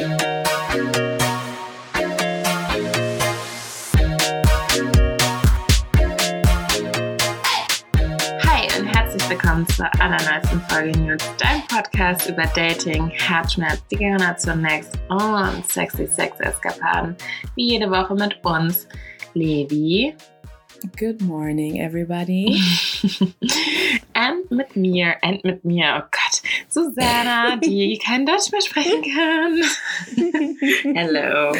Hi und herzlich willkommen zur allerneuesten Folge News, dein Podcast über Dating, Herzschmerz, die Generation Next und sexy Sex-Eskapaden. Wie jede Woche mit uns, Levi. Good morning, everybody. mit mir, und mit mir, oh Gott, Susanna, die kein Deutsch mehr sprechen kann. Hello.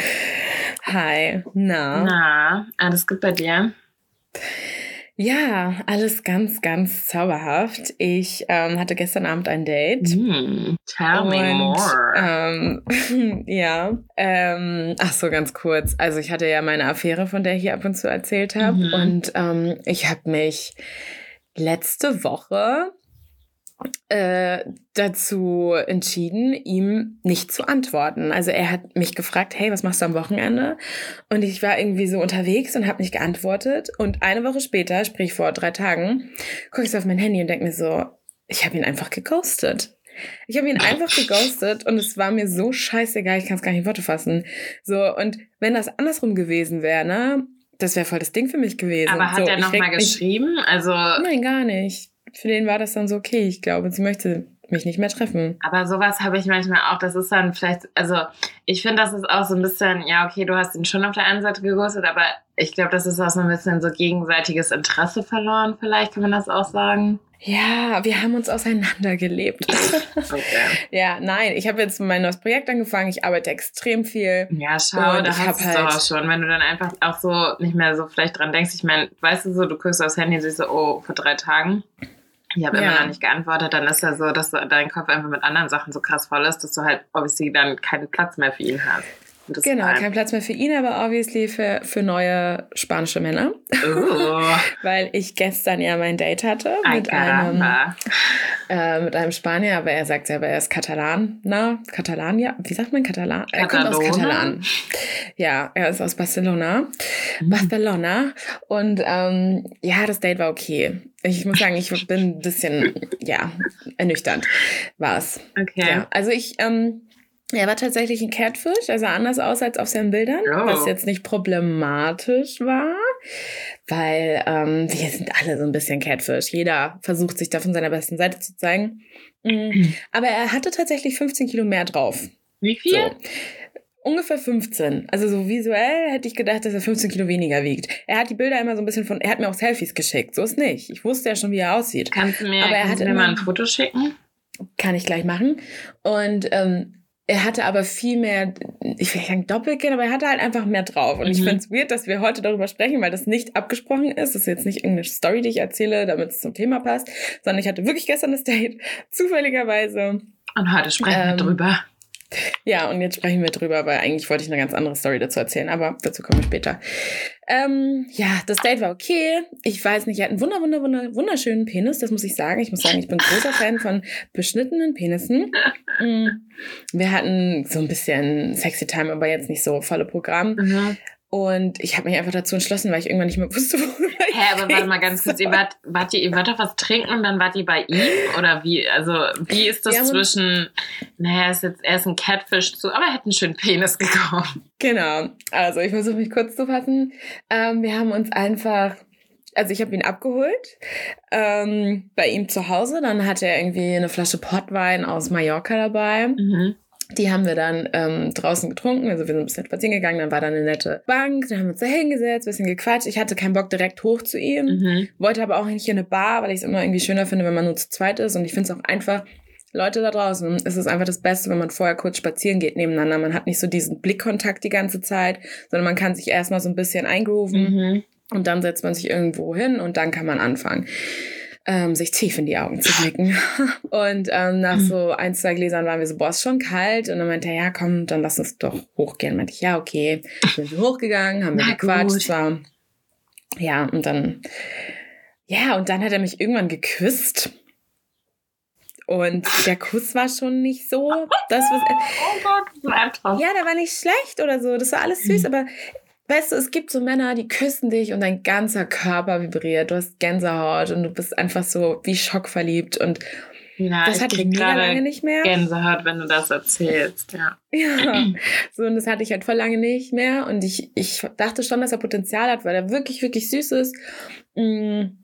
Hi. Na? Na, alles gut bei dir? Ja, alles ganz, ganz zauberhaft. Ich ähm, hatte gestern Abend ein Date. Mm, tell me Und, more. Ähm, ja. Ähm, ach so, ganz kurz. Also ich hatte ja meine Affäre, von der ich hier ab und zu erzählt habe. Mhm. Und ähm, ich habe mich letzte Woche äh, dazu entschieden, ihm nicht zu antworten. Also er hat mich gefragt, hey, was machst du am Wochenende? Und ich war irgendwie so unterwegs und habe nicht geantwortet. Und eine Woche später, sprich vor drei Tagen, gucke ich so auf mein Handy und denke mir so, ich habe ihn einfach geghostet. Ich habe ihn einfach geghostet und es war mir so scheißegal, ich kann es gar nicht in Worte fassen. So, und wenn das andersrum gewesen wäre, ne, das wäre voll das Ding für mich gewesen. Aber hat so, er nochmal geschrieben? Also, Nein, gar nicht. Für den war das dann so, okay, ich glaube, sie möchte mich nicht mehr treffen. aber sowas habe ich manchmal auch. Das ist dann vielleicht, also ich finde, das ist auch so ein bisschen, ja, okay, du hast ihn schon auf der einen Seite geghostet, aber ich glaube, das ist auch so ein bisschen so gegenseitiges Interesse verloren, vielleicht kann man das auch sagen. Ja, wir haben uns auseinandergelebt. Okay. ja, nein, ich habe jetzt mein neues Projekt angefangen. Ich arbeite extrem viel. Ja, schau, da hast du halt- auch schon. Wenn du dann einfach auch so nicht mehr so vielleicht dran denkst, ich meine, weißt du so, du guckst aufs Handy und siehst so, oh, vor drei Tagen. Ich habe Ja. immer noch nicht geantwortet, dann ist ja so, dass dein Kopf einfach mit anderen Sachen so krass voll ist, dass du halt obviously dann keinen Platz mehr für ihn hast. Das Genau, kein Platz mehr für ihn, aber obviously für, für neue spanische Männer. Oh, Weil ich gestern ja mein Date hatte mit einem, äh, mit einem Spanier, aber er sagt selber, er ist Katalan. Na, Katalania? Wie sagt man Katalan? Er kommt aus? Katalan. Ja, er ist aus Barcelona. Mhm. Barcelona. Und ähm, ja, das Date war okay. Ich muss sagen, ich bin ein bisschen, ja, ernüchternd war es. Okay. Ja, also ich, ähm, er war tatsächlich ein Catfish, also anders aus als auf seinen Bildern, Oh. was jetzt nicht problematisch war, weil ähm, wir sind alle so ein bisschen Catfish. Jeder versucht sich da von seiner besten Seite zu zeigen. Mhm. Aber er hatte tatsächlich 15 Kilo mehr drauf. Wie viel? So. Ungefähr 15. Also so visuell hätte ich gedacht, dass er 15 Kilo weniger wiegt. Er hat die Bilder immer so ein bisschen von, er hat mir auch Selfies geschickt. So ist nicht. Ich wusste ja schon, wie er aussieht. Kannst du mir, Aber er kannst hat mir immer- mal ein Foto schicken? Kann ich gleich machen. Und ähm, er hatte aber viel mehr, ich will nicht sagen Doppelkinn, aber er hatte halt einfach mehr drauf. Und ich Mhm. finde es weird, dass wir heute darüber sprechen, weil das nicht abgesprochen ist. Das ist jetzt nicht irgendeine Story, die ich erzähle, damit es zum Thema passt, sondern ich hatte wirklich gestern das Date, zufälligerweise. Und heute sprechen wir Ähm, drüber. Ja, und jetzt sprechen wir drüber, weil eigentlich wollte ich eine ganz andere Story dazu erzählen, aber dazu kommen wir später. Ähm, ja, das Date war okay. Ich weiß nicht, er hat einen wunder, wunder, wunder, wunderschönen Penis, das muss ich sagen. Ich muss sagen, ich bin großer Fan von beschnittenen Penissen. Mm. Wir hatten so ein bisschen sexy Time, aber jetzt nicht so volle Programm. Mhm. Und ich habe mich einfach dazu entschlossen, weil ich irgendwann nicht mehr wusste, ich Hä, aber warte mal ganz kurz, ihr wart, wart ihr, ihr wart doch was trinken und dann wart ihr bei ihm? Oder wie? Also, wie ist das zwischen, naja, er ist jetzt, er ist ein Catfish zu, aber er hat einen schönen Penis bekommen. Genau. Also ich versuche mich kurz zu fassen. Ähm, wir haben uns einfach, also ich habe ihn abgeholt ähm, bei ihm zu Hause. Dann hatte er irgendwie eine Flasche Portwein aus Mallorca dabei. Mhm. Die haben wir dann ähm, draußen getrunken. Also wir sind ein bisschen spazieren gegangen. Dann war da eine nette Bank. Dann haben wir uns da hingesetzt, bisschen gequatscht. Ich hatte keinen Bock direkt hoch zu ihm. Mhm. Wollte aber auch nicht in eine Bar, weil ich es immer irgendwie schöner finde, wenn man nur zu zweit ist. Und ich finde es auch einfach, Leute da draußen, es ist einfach das Beste, wenn man vorher kurz spazieren geht nebeneinander. Man hat nicht so diesen Blickkontakt die ganze Zeit, sondern man kann sich erstmal so ein bisschen eingrooven Mhm. und dann setzt man sich irgendwo hin und dann kann man anfangen. Ähm, sich tief in die Augen zu blicken. Und ähm, nach so ein, zwei Gläsern waren wir so, boah, ist schon kalt. Und dann meinte er, ja, komm, dann lass uns doch hochgehen. Meinte ich, ja, okay. Sind wir hochgegangen, haben wir Na gequatscht. war, ja, und dann, ja, und dann hat er mich irgendwann geküsst. Und der Kuss war schon nicht so, das, was Oh Gott, das ist ein Albtraum. ja, der war nicht schlecht oder so. Das war alles süß, aber weißt du, es gibt so Männer, die küssen dich und dein ganzer Körper vibriert. Du hast Gänsehaut und du bist einfach so wie schockverliebt. Und Ja, das hatte ich mega lange nicht mehr. Gänsehaut, wenn du das erzählst, ja. Ja, so und das hatte ich halt voll lange nicht mehr und ich, ich dachte schon, dass er Potenzial hat, weil er wirklich, wirklich süß ist. Mm.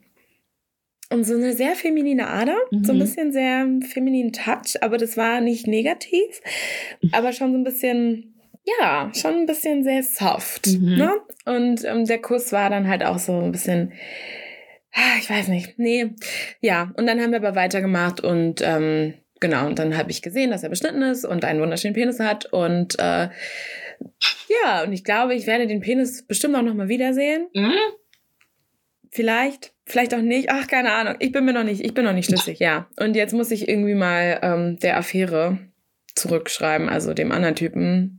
Und so eine sehr feminine Ader, mhm. so ein mhm. bisschen sehr femininen Touch, aber das war nicht negativ, aber schon so ein bisschen, ja, schon ein bisschen sehr soft. Mhm. Ne? Und ähm, der Kuss war dann halt auch so ein bisschen, ah, ich weiß nicht, nee, ja. Und dann haben wir aber weitergemacht und ähm, genau, und dann habe ich gesehen, dass er beschnitten ist und einen wunderschönen Penis hat und äh, ja, und ich glaube, ich werde den Penis bestimmt auch nochmal wiedersehen. Mhm. Vielleicht, vielleicht auch nicht. Ach, keine Ahnung. Ich bin mir noch nicht, ich bin noch nicht schlüssig, ja. Und jetzt muss ich irgendwie mal ähm, der Affäre zurückschreiben, also dem anderen Typen.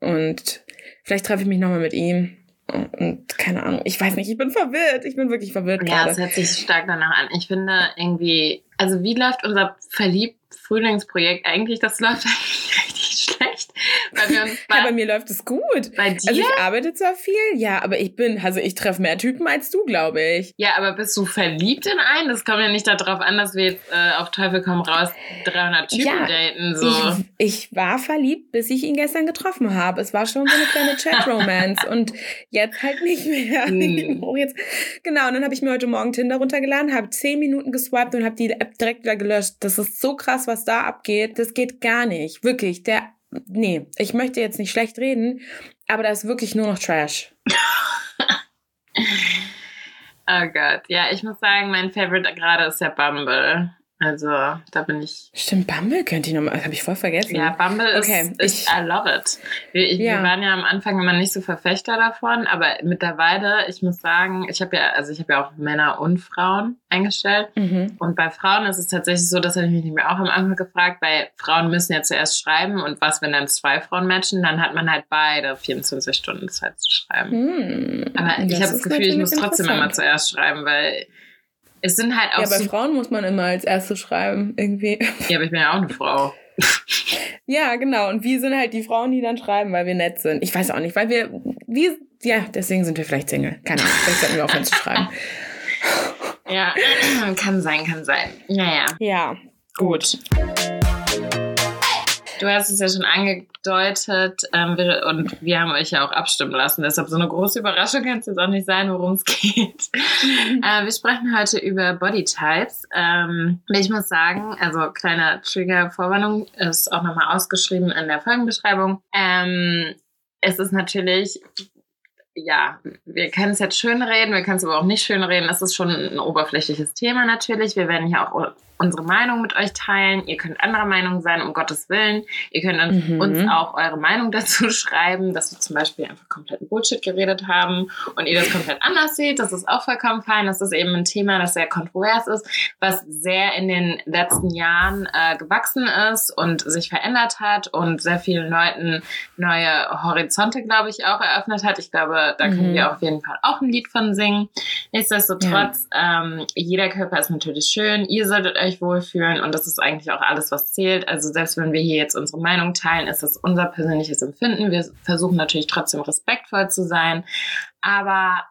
Und vielleicht treffe ich mich nochmal mit ihm. Und keine Ahnung, ich weiß nicht, ich bin verwirrt. Ich bin wirklich verwirrt. Ja, es hört sich stark danach an. Ich finde irgendwie, also wie läuft unser Verliebt-Frühlingsprojekt eigentlich? Das läuft eigentlich wir uns bei, ja, bei mir läuft es gut. Bei dir? Also ich arbeite zwar viel, ja, aber ich bin, also ich treffe mehr Typen als du, glaube ich. Ja, aber bist du verliebt in einen? Das kommt ja nicht darauf an, dass wir jetzt äh, auf Teufel komm raus 300 Typen ja, daten. So. Ich, ich war verliebt, bis ich ihn gestern getroffen habe. Es war schon so eine kleine Chat-Romance und jetzt halt nicht mehr. Hm. jetzt, genau, und dann habe ich mir heute Morgen Tinder runtergeladen, habe 10 Minuten geswappt und habe die App direkt wieder gelöscht. Das ist so krass, was da abgeht. Das geht gar nicht. Wirklich. Der nee, ich möchte jetzt nicht schlecht reden, aber da ist wirklich nur noch Trash. oh Gott, ja, ich muss sagen, mein Favorite gerade ist der Bumble. Also, da bin ich. Stimmt, Bumble könnte ich nochmal, habe ich voll vergessen. Ja, Bumble okay, ist, ist I love it. Wir, ich, ja. wir waren ja am Anfang immer nicht so Verfechter davon, aber mittlerweile, ich muss sagen, ich habe ja, also ich habe ja auch Männer und Frauen eingestellt. Mhm. Und bei Frauen ist es tatsächlich so, das hatte ich mich mir auch am Anfang gefragt, weil Frauen müssen ja zuerst schreiben und was, wenn dann zwei Frauen matchen, dann hat man halt beide 24 Stunden Zeit zu schreiben. Mhm. Aber ich habe das Gefühl, ich muss trotzdem immer zuerst schreiben, weil es sind halt auch. Ja, bei so Frauen muss man immer als erstes schreiben, irgendwie. Ja, aber ich bin ja auch eine Frau. ja, genau. Und wir sind halt die Frauen, die dann schreiben, weil wir nett sind. Ich weiß auch nicht, weil wir, wir, ja, deswegen sind wir vielleicht Single. Keine Ahnung. Vielleicht sollten wir aufhören zu schreiben. Ja, kann sein, kann sein. Naja. Ja, gut. Du hast es ja schon angedeutet ähm, wir, und wir haben euch ja auch abstimmen lassen. Deshalb so eine große Überraschung kann es jetzt auch nicht sein, worum es geht. äh, wir sprechen heute über Bodytypes. Ähm, ich muss sagen, also kleine Trigger-Vorwarnung ist auch nochmal ausgeschrieben in der Folgenbeschreibung. Ähm, es ist natürlich ja, wir können es jetzt schön reden, wir können es aber auch nicht schön reden. Das ist schon ein oberflächliches Thema natürlich. Wir werden hier auch unsere Meinung mit euch teilen. Ihr könnt anderer Meinung sein, um Gottes Willen. Ihr könnt mhm. uns auch eure Meinung dazu schreiben, dass wir zum Beispiel einfach kompletten Bullshit geredet haben und ihr das komplett anders seht. Das ist auch vollkommen fein. Das ist eben ein Thema, das sehr kontrovers ist, was sehr in den letzten Jahren äh, gewachsen ist und sich verändert hat und sehr vielen Leuten neue Horizonte, glaube ich, auch eröffnet hat. Ich glaube, da können mhm. wir auf jeden Fall auch ein Lied von singen. Nichtsdestotrotz, ja. ähm, jeder Körper ist natürlich schön. Ihr solltet euch euch wohlfühlen und das ist eigentlich auch alles, was zählt. Also selbst wenn wir hier jetzt unsere Meinung teilen, ist das unser persönliches Empfinden. Wir versuchen natürlich trotzdem respektvoll zu sein, aber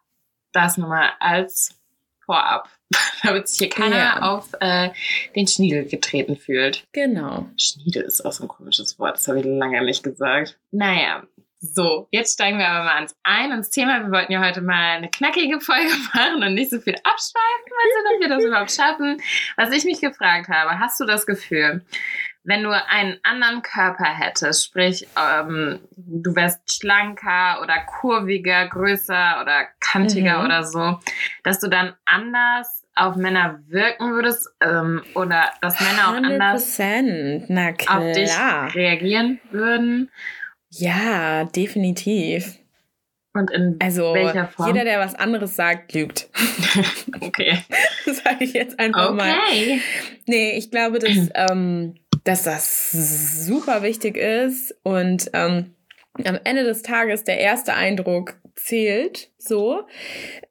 das nochmal als Vorab, damit sich hier keiner ja. auf äh, den Schniedel getreten fühlt. Genau. Schniedel ist auch so ein komisches Wort, das habe ich lange nicht gesagt. Naja, so, jetzt steigen wir aber mal ans ein, ins Thema. Wir wollten ja heute mal eine knackige Folge machen und nicht so viel abschweifen, also ob wir das überhaupt schaffen. Was ich mich gefragt habe, hast du das Gefühl, wenn du einen anderen Körper hättest, sprich, ähm, du wärst schlanker oder kurviger, größer oder kantiger mhm. oder so, dass du dann anders auf Männer wirken würdest ähm, oder dass Männer auch anders auf dich reagieren würden? Ja, definitiv. Und in also, welcher Form? Jeder, der was anderes sagt, lügt. okay. Das sage ich jetzt einfach okay. mal. Nee, ich glaube, dass, ähm, dass das super wichtig ist und ähm, am Ende des Tages der erste Eindruck zählt so.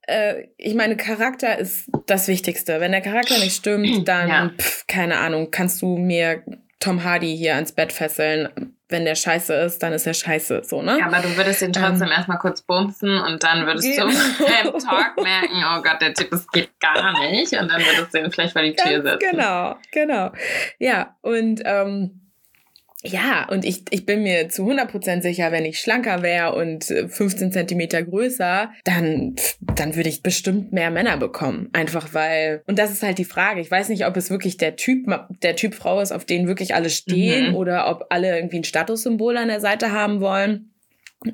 Äh, ich meine, Charakter ist das Wichtigste. Wenn der Charakter nicht stimmt, dann, ja. pf, keine Ahnung, kannst du mir Tom Hardy hier ans Bett fesseln. Wenn der scheiße ist, dann ist er scheiße, so, ne? Ja, aber du würdest ihn trotzdem ähm, erstmal kurz bumsen und dann würdest genau. du im Talk merken, oh Gott, der Typ, das geht gar nicht und dann würdest du ihn vielleicht vor die Tür setzen. Genau, genau. Ja, und ähm, ja, und ich, ich bin mir zu 100% sicher, wenn ich schlanker wäre und 15 äh, Zentimeter größer, dann, dann würde ich bestimmt mehr Männer bekommen. Einfach weil, und das ist halt die Frage. Ich weiß nicht, ob es wirklich der Typ, der Typ Frau ist, auf den wirklich alle stehen mhm. oder ob alle irgendwie ein Statussymbol an der Seite haben wollen.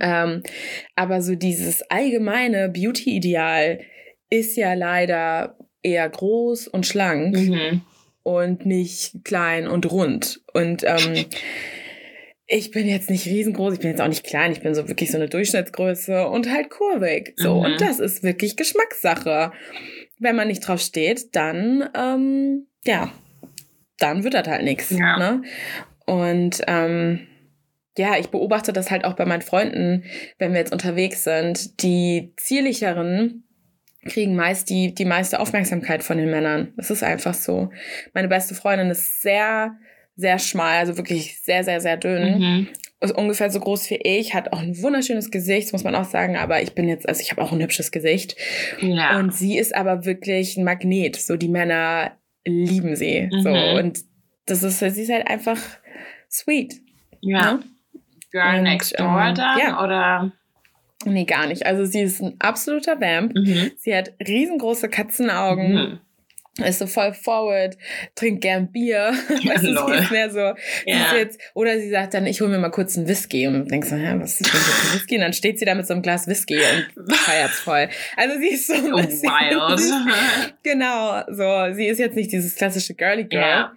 Ähm, aber so dieses allgemeine Beauty-Ideal ist ja leider eher groß und schlank. Mhm und nicht klein und rund. Und ähm, ich bin jetzt nicht riesengroß, ich bin jetzt auch nicht klein, ich bin so wirklich so eine Durchschnittsgröße und halt kurvig. So, mhm. und das ist wirklich Geschmackssache. Wenn man nicht drauf steht, dann, ähm, ja, dann wird das halt nichts. Ja. Ne? Und ähm, ja, ich beobachte das halt auch bei meinen Freunden, wenn wir jetzt unterwegs sind. Die zierlicheren kriegen meist die, die meiste Aufmerksamkeit von den Männern. Das ist einfach so. Meine beste Freundin ist sehr, sehr schmal, also wirklich sehr, sehr, sehr dünn. Mhm. Ist ungefähr so groß wie ich, hat auch ein wunderschönes Gesicht, muss man auch sagen, aber ich bin jetzt, also ich habe auch ein hübsches Gesicht. Ja. Und sie ist aber wirklich ein Magnet. So, die Männer lieben sie. Mhm. So, und das ist, sie ist halt einfach sweet. Ja. Ne? Girl und, next door ähm, dann, ja. oder? Nee, gar nicht. Also sie ist ein absoluter Vamp. Mhm. Sie hat riesengroße Katzenaugen. Mhm. Ist so voll forward, trinkt gern Bier. Weißt du, sie ist mehr so, ja. ist jetzt, oder sie sagt dann, ich hole mir mal kurz einen Whisky und denkst so, hä, was ist denn ein Whisky? Und dann steht sie da mit so einem Glas Whisky und feiert's voll. Also sie ist so ein bisschen, wild. genau, so, sie ist jetzt nicht dieses klassische Girly Girl. Ja.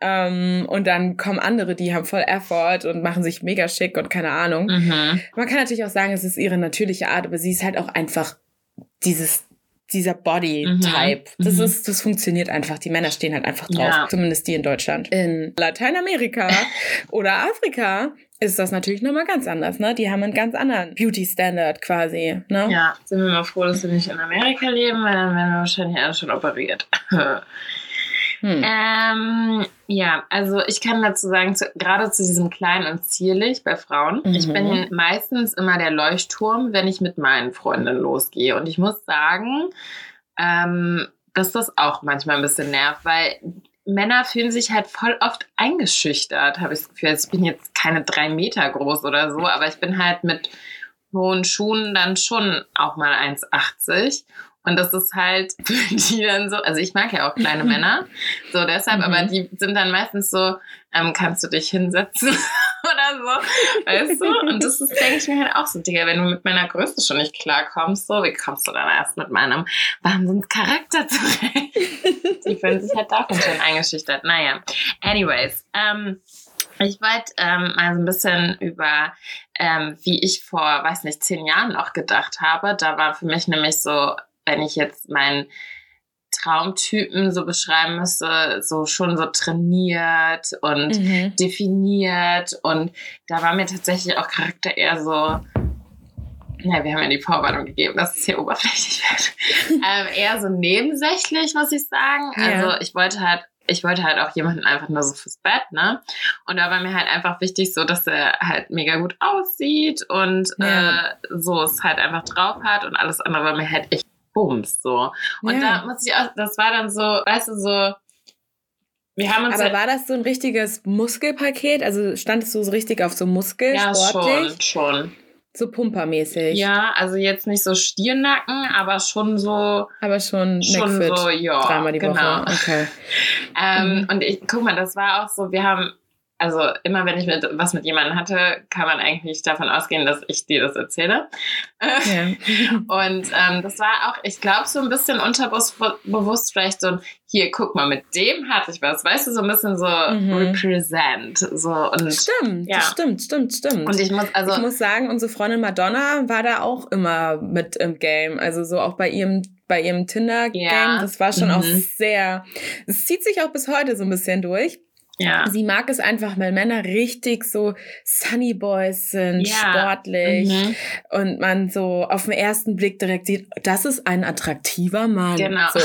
Ähm, und dann kommen andere, die haben voll Effort und machen sich mega schick und keine Ahnung. Mhm. Man kann natürlich auch sagen, es ist ihre natürliche Art, aber sie ist halt auch einfach dieses dieser Body-Type. Mhm. Das mhm. ist, das funktioniert einfach. Die Männer stehen halt einfach drauf. Ja. Zumindest die in Deutschland. In Lateinamerika oder Afrika ist das natürlich nochmal ganz anders, ne? Die haben einen ganz anderen Beauty-Standard quasi, ne? Ja, sind wir mal froh, dass wir nicht in Amerika leben, weil dann wären wir wahrscheinlich alle schon operiert. Hm. Ähm, ja, also ich kann dazu sagen, zu, gerade zu diesem klein und zierlich bei Frauen. Mhm. Ich bin meistens immer der Leuchtturm, wenn ich mit meinen Freundinnen losgehe. Und ich muss sagen, ähm, dass das auch manchmal ein bisschen nervt, weil Männer fühlen sich halt voll oft eingeschüchtert, habe ich das Gefühl. Also ich bin jetzt keine drei Meter groß oder so, aber ich bin halt mit hohen Schuhen dann schon auch mal 1,80. Und das ist halt für die dann so, also ich mag ja auch kleine Männer, so deshalb, mhm. aber die sind dann meistens so, ähm, kannst du dich hinsetzen oder so, weißt du? Und das ist, denke ich mir halt auch so, Digga, wenn du mit meiner Größe schon nicht klarkommst, so, wie kommst du dann erst mit meinem Wahnsinnscharakter zurecht? die fühlen sich halt davon schon eingeschüchtert. Naja, anyways, ähm, ich wollte ähm, mal so ein bisschen über, ähm, wie ich vor, weiß nicht, zehn Jahren noch gedacht habe. Da war für mich nämlich so wenn ich jetzt meinen Traumtypen so beschreiben müsste, so schon so trainiert und mhm. definiert. Und da war mir tatsächlich auch Charakter eher so, ja, wir haben ja die Vorwarnung gegeben, dass es hier oberflächlich wird. ähm, eher so nebensächlich, muss ich sagen. Ja. Also ich wollte halt ich wollte halt auch jemanden einfach nur so fürs Bett, ne? Und da war mir halt einfach wichtig, so dass er halt mega gut aussieht und ja. äh, so es halt einfach drauf hat und alles andere war mir halt echt Bums, so. Und ja. da muss ich auch, das war dann so, weißt du, so, wir haben uns Aber halt war das so ein richtiges Muskelpaket? Also standest du so richtig auf so Muskel, ja, sportlich? schon, schon. So pumpermäßig. Ja, also jetzt nicht so Stiernacken, aber schon so. Aber schon, schon so, ja. Dreimal die genau. Woche. Okay. ähm, mhm. Und ich, guck mal, das war auch so, wir haben also immer wenn ich mit, was mit jemandem hatte, kann man eigentlich davon ausgehen, dass ich dir das erzähle. Ja. Und ähm, das war auch, ich glaube, so ein bisschen unterbewusst vielleicht so, hier, guck mal, mit dem hatte ich was, weißt du, so ein bisschen so mhm. represent. So, und, stimmt, ja. stimmt, stimmt, stimmt. Und ich muss, also, ich muss sagen, unsere Freundin Madonna war da auch immer mit im Game. Also so auch bei ihrem bei ihrem Tinder-Game, ja. das war schon mhm. auch sehr, es zieht sich auch bis heute so ein bisschen durch. Ja. Sie mag es einfach, weil Männer richtig so Sunny Boys sind, ja. sportlich mhm. und man so auf den ersten Blick direkt sieht, das ist ein attraktiver Mann. Genau. So.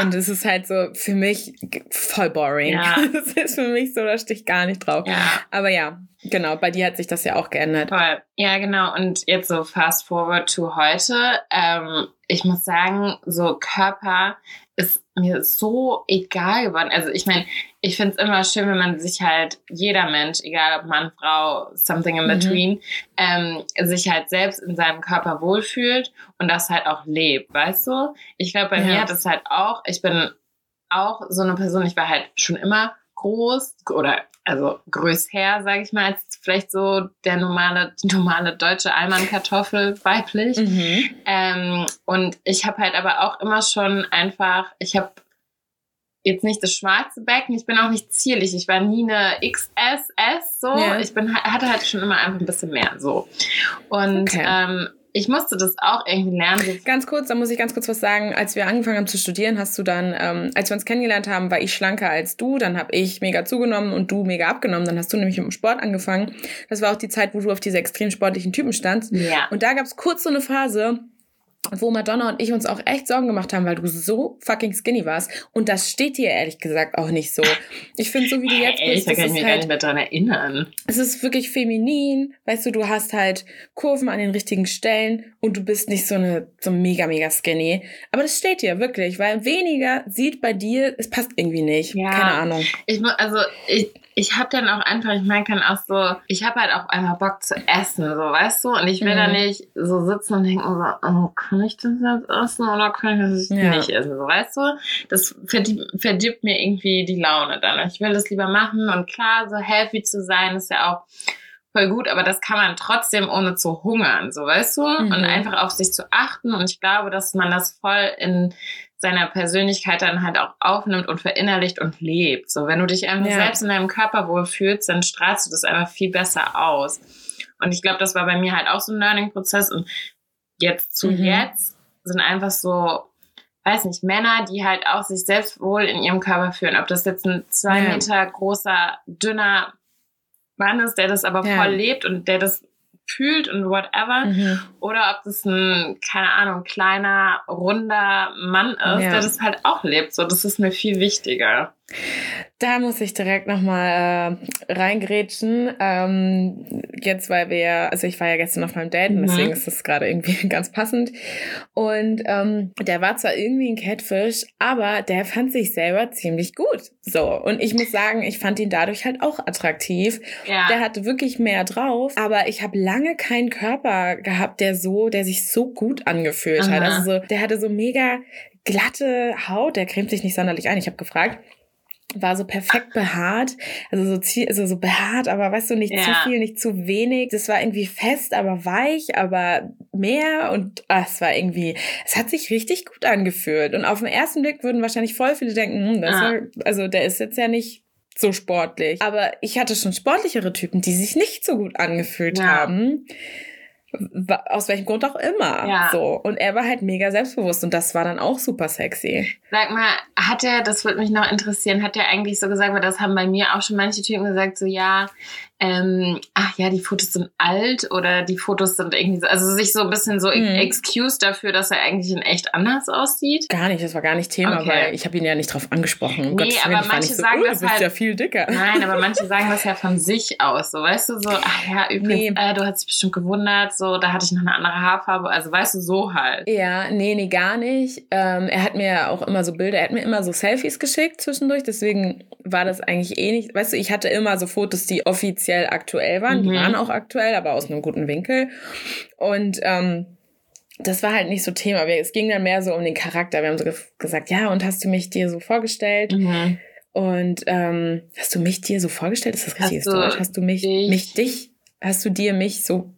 Und es ist halt so für mich voll boring. Ja. Das ist für mich so, da stehe ich gar nicht drauf. Ja. Aber ja. Genau, bei dir hat sich das ja auch geändert. Voll. Ja, genau. Und jetzt so fast forward to heute. Ähm, ich muss sagen, so Körper mir so egal geworden. Also ich meine, ich finde es immer schön, wenn man sich halt, jeder Mensch, egal ob Mann, Frau, something in between, mhm. ähm, sich halt selbst in seinem Körper wohlfühlt und das halt auch lebt, weißt du? Ich glaube, bei ja. mir hat es halt auch, ich bin auch so eine Person, ich war halt schon immer groß oder also größer, sage ich mal, als vielleicht so der normale, die normale deutsche Alman-Kartoffel weiblich. Mhm. Ähm, und ich habe halt aber auch immer schon einfach, ich habe jetzt nicht das schwarze Becken, ich bin auch nicht zierlich, ich war nie eine XSS so, ja. ich bin hatte halt schon immer einfach ein bisschen mehr so. Und okay. ähm, ich musste das auch irgendwie lernen. Ganz kurz, da muss ich ganz kurz was sagen. Als wir angefangen haben zu studieren, hast du dann, ähm, als wir uns kennengelernt haben, war ich schlanker als du. Dann habe ich mega zugenommen und du mega abgenommen. Dann hast du nämlich mit dem Sport angefangen. Das war auch die Zeit, wo du auf diese extrem sportlichen Typen standst. Ja. Und da gab es kurz so eine Phase, wo Madonna und ich uns auch echt Sorgen gemacht haben, weil du so fucking skinny warst. Und das steht dir ehrlich gesagt auch nicht so. Ich finde, so wie du jetzt bist, da kann ich mich halt, gar nicht mehr dran erinnern. Es ist wirklich feminin. Weißt du, du hast halt Kurven an den richtigen Stellen und du bist nicht so eine, so mega, mega skinny. Aber das steht dir wirklich, weil weniger sieht bei dir, es passt irgendwie nicht. Ja, Keine Ahnung. Ich muss, also, ich, ich habe dann auch einfach, ich meine, kann auch so, ich habe halt auch einfach Bock zu essen, so, weißt du? Und ich will mhm. da nicht so sitzen und denken, so, oh, kann ich das jetzt essen oder kann ich das ja. nicht essen, so, weißt du? Das verdirbt mir irgendwie die Laune dann. Ich will das lieber machen und klar, so healthy zu sein, ist ja auch voll gut, aber das kann man trotzdem ohne zu hungern, so, weißt du? Mhm. Und einfach auf sich zu achten und ich glaube, dass man das voll in seiner Persönlichkeit dann halt auch aufnimmt und verinnerlicht und lebt. So, wenn du dich einfach ja. selbst in deinem Körper wohlfühlst, dann strahlst du das einfach viel besser aus. Und ich glaube, das war bei mir halt auch so ein Learning-Prozess. Und jetzt zu mhm. jetzt sind einfach so, weiß nicht, Männer, die halt auch sich selbst wohl in ihrem Körper fühlen. Ob das jetzt ein zwei ja. Meter großer, dünner Mann ist, der das aber ja. voll lebt und der das fühlt und whatever. Mhm. Oder ob das ein, keine Ahnung, kleiner, runder Mann ist, ja. der das halt auch lebt. So, das ist mir viel wichtiger. Da muss ich direkt nochmal äh, reingrätschen. Ähm, jetzt, weil wir, also ich war ja gestern auf meinem Date, mhm. deswegen ist das gerade irgendwie ganz passend. Und ähm, der war zwar irgendwie ein Catfish, aber der fand sich selber ziemlich gut. So, und ich muss sagen, ich fand ihn dadurch halt auch attraktiv. Ja. Der hatte wirklich mehr drauf, aber ich habe lange keinen Körper gehabt, der so, der sich so gut angefühlt Aha. hat. Also so, der hatte so mega glatte Haut, der cremt sich nicht sonderlich ein. Ich habe gefragt, war so perfekt behaart, also so, also so behaart, aber weißt du, nicht ja. zu viel, nicht zu wenig. Das war irgendwie fest, aber weich, aber mehr und ah, es war irgendwie, es hat sich richtig gut angefühlt. Und auf den ersten Blick würden wahrscheinlich voll viele denken, hm, das ah. war, also der ist jetzt ja nicht so sportlich. Aber ich hatte schon sportlichere Typen, die sich nicht so gut angefühlt ja. haben aus welchem Grund auch immer. Ja. So. Und er war halt mega selbstbewusst und das war dann auch super sexy. Sag mal, hat er, das würde mich noch interessieren, hat er eigentlich so gesagt, weil das haben bei mir auch schon manche Typen gesagt, so ja, ähm, ach ja, die Fotos sind alt oder die Fotos sind irgendwie so, also sich so ein bisschen so mhm. excuse dafür, dass er eigentlich in echt anders aussieht. Gar nicht, das war gar nicht Thema, okay. weil ich habe ihn ja nicht drauf angesprochen. Um nee, Gottes aber manche so, sagen oh, das du bist halt, ja viel dicker. Nein, aber manche sagen das ja von sich aus, so weißt du, so, ach ja, übrigens, nee. äh, du hast dich bestimmt gewundert, so, da hatte ich noch eine andere Haarfarbe, also weißt du, so halt. Ja, nee, nee, gar nicht. Ähm, er hat mir auch immer so Bilder, er hat mir immer so Selfies geschickt zwischendurch, deswegen war das eigentlich eh nicht, weißt du, ich hatte immer so Fotos, die offiziell aktuell waren. Mhm. Die waren auch aktuell, aber aus einem guten Winkel. Und ähm, das war halt nicht so Thema. Es ging dann mehr so um den Charakter. Wir haben so gesagt, ja, und hast du mich dir so vorgestellt? Mhm. Und ähm, hast du mich dir so vorgestellt? Ist das richtiges hast Deutsch? Hast du mich, dich? mich, dich? Hast du dir mich so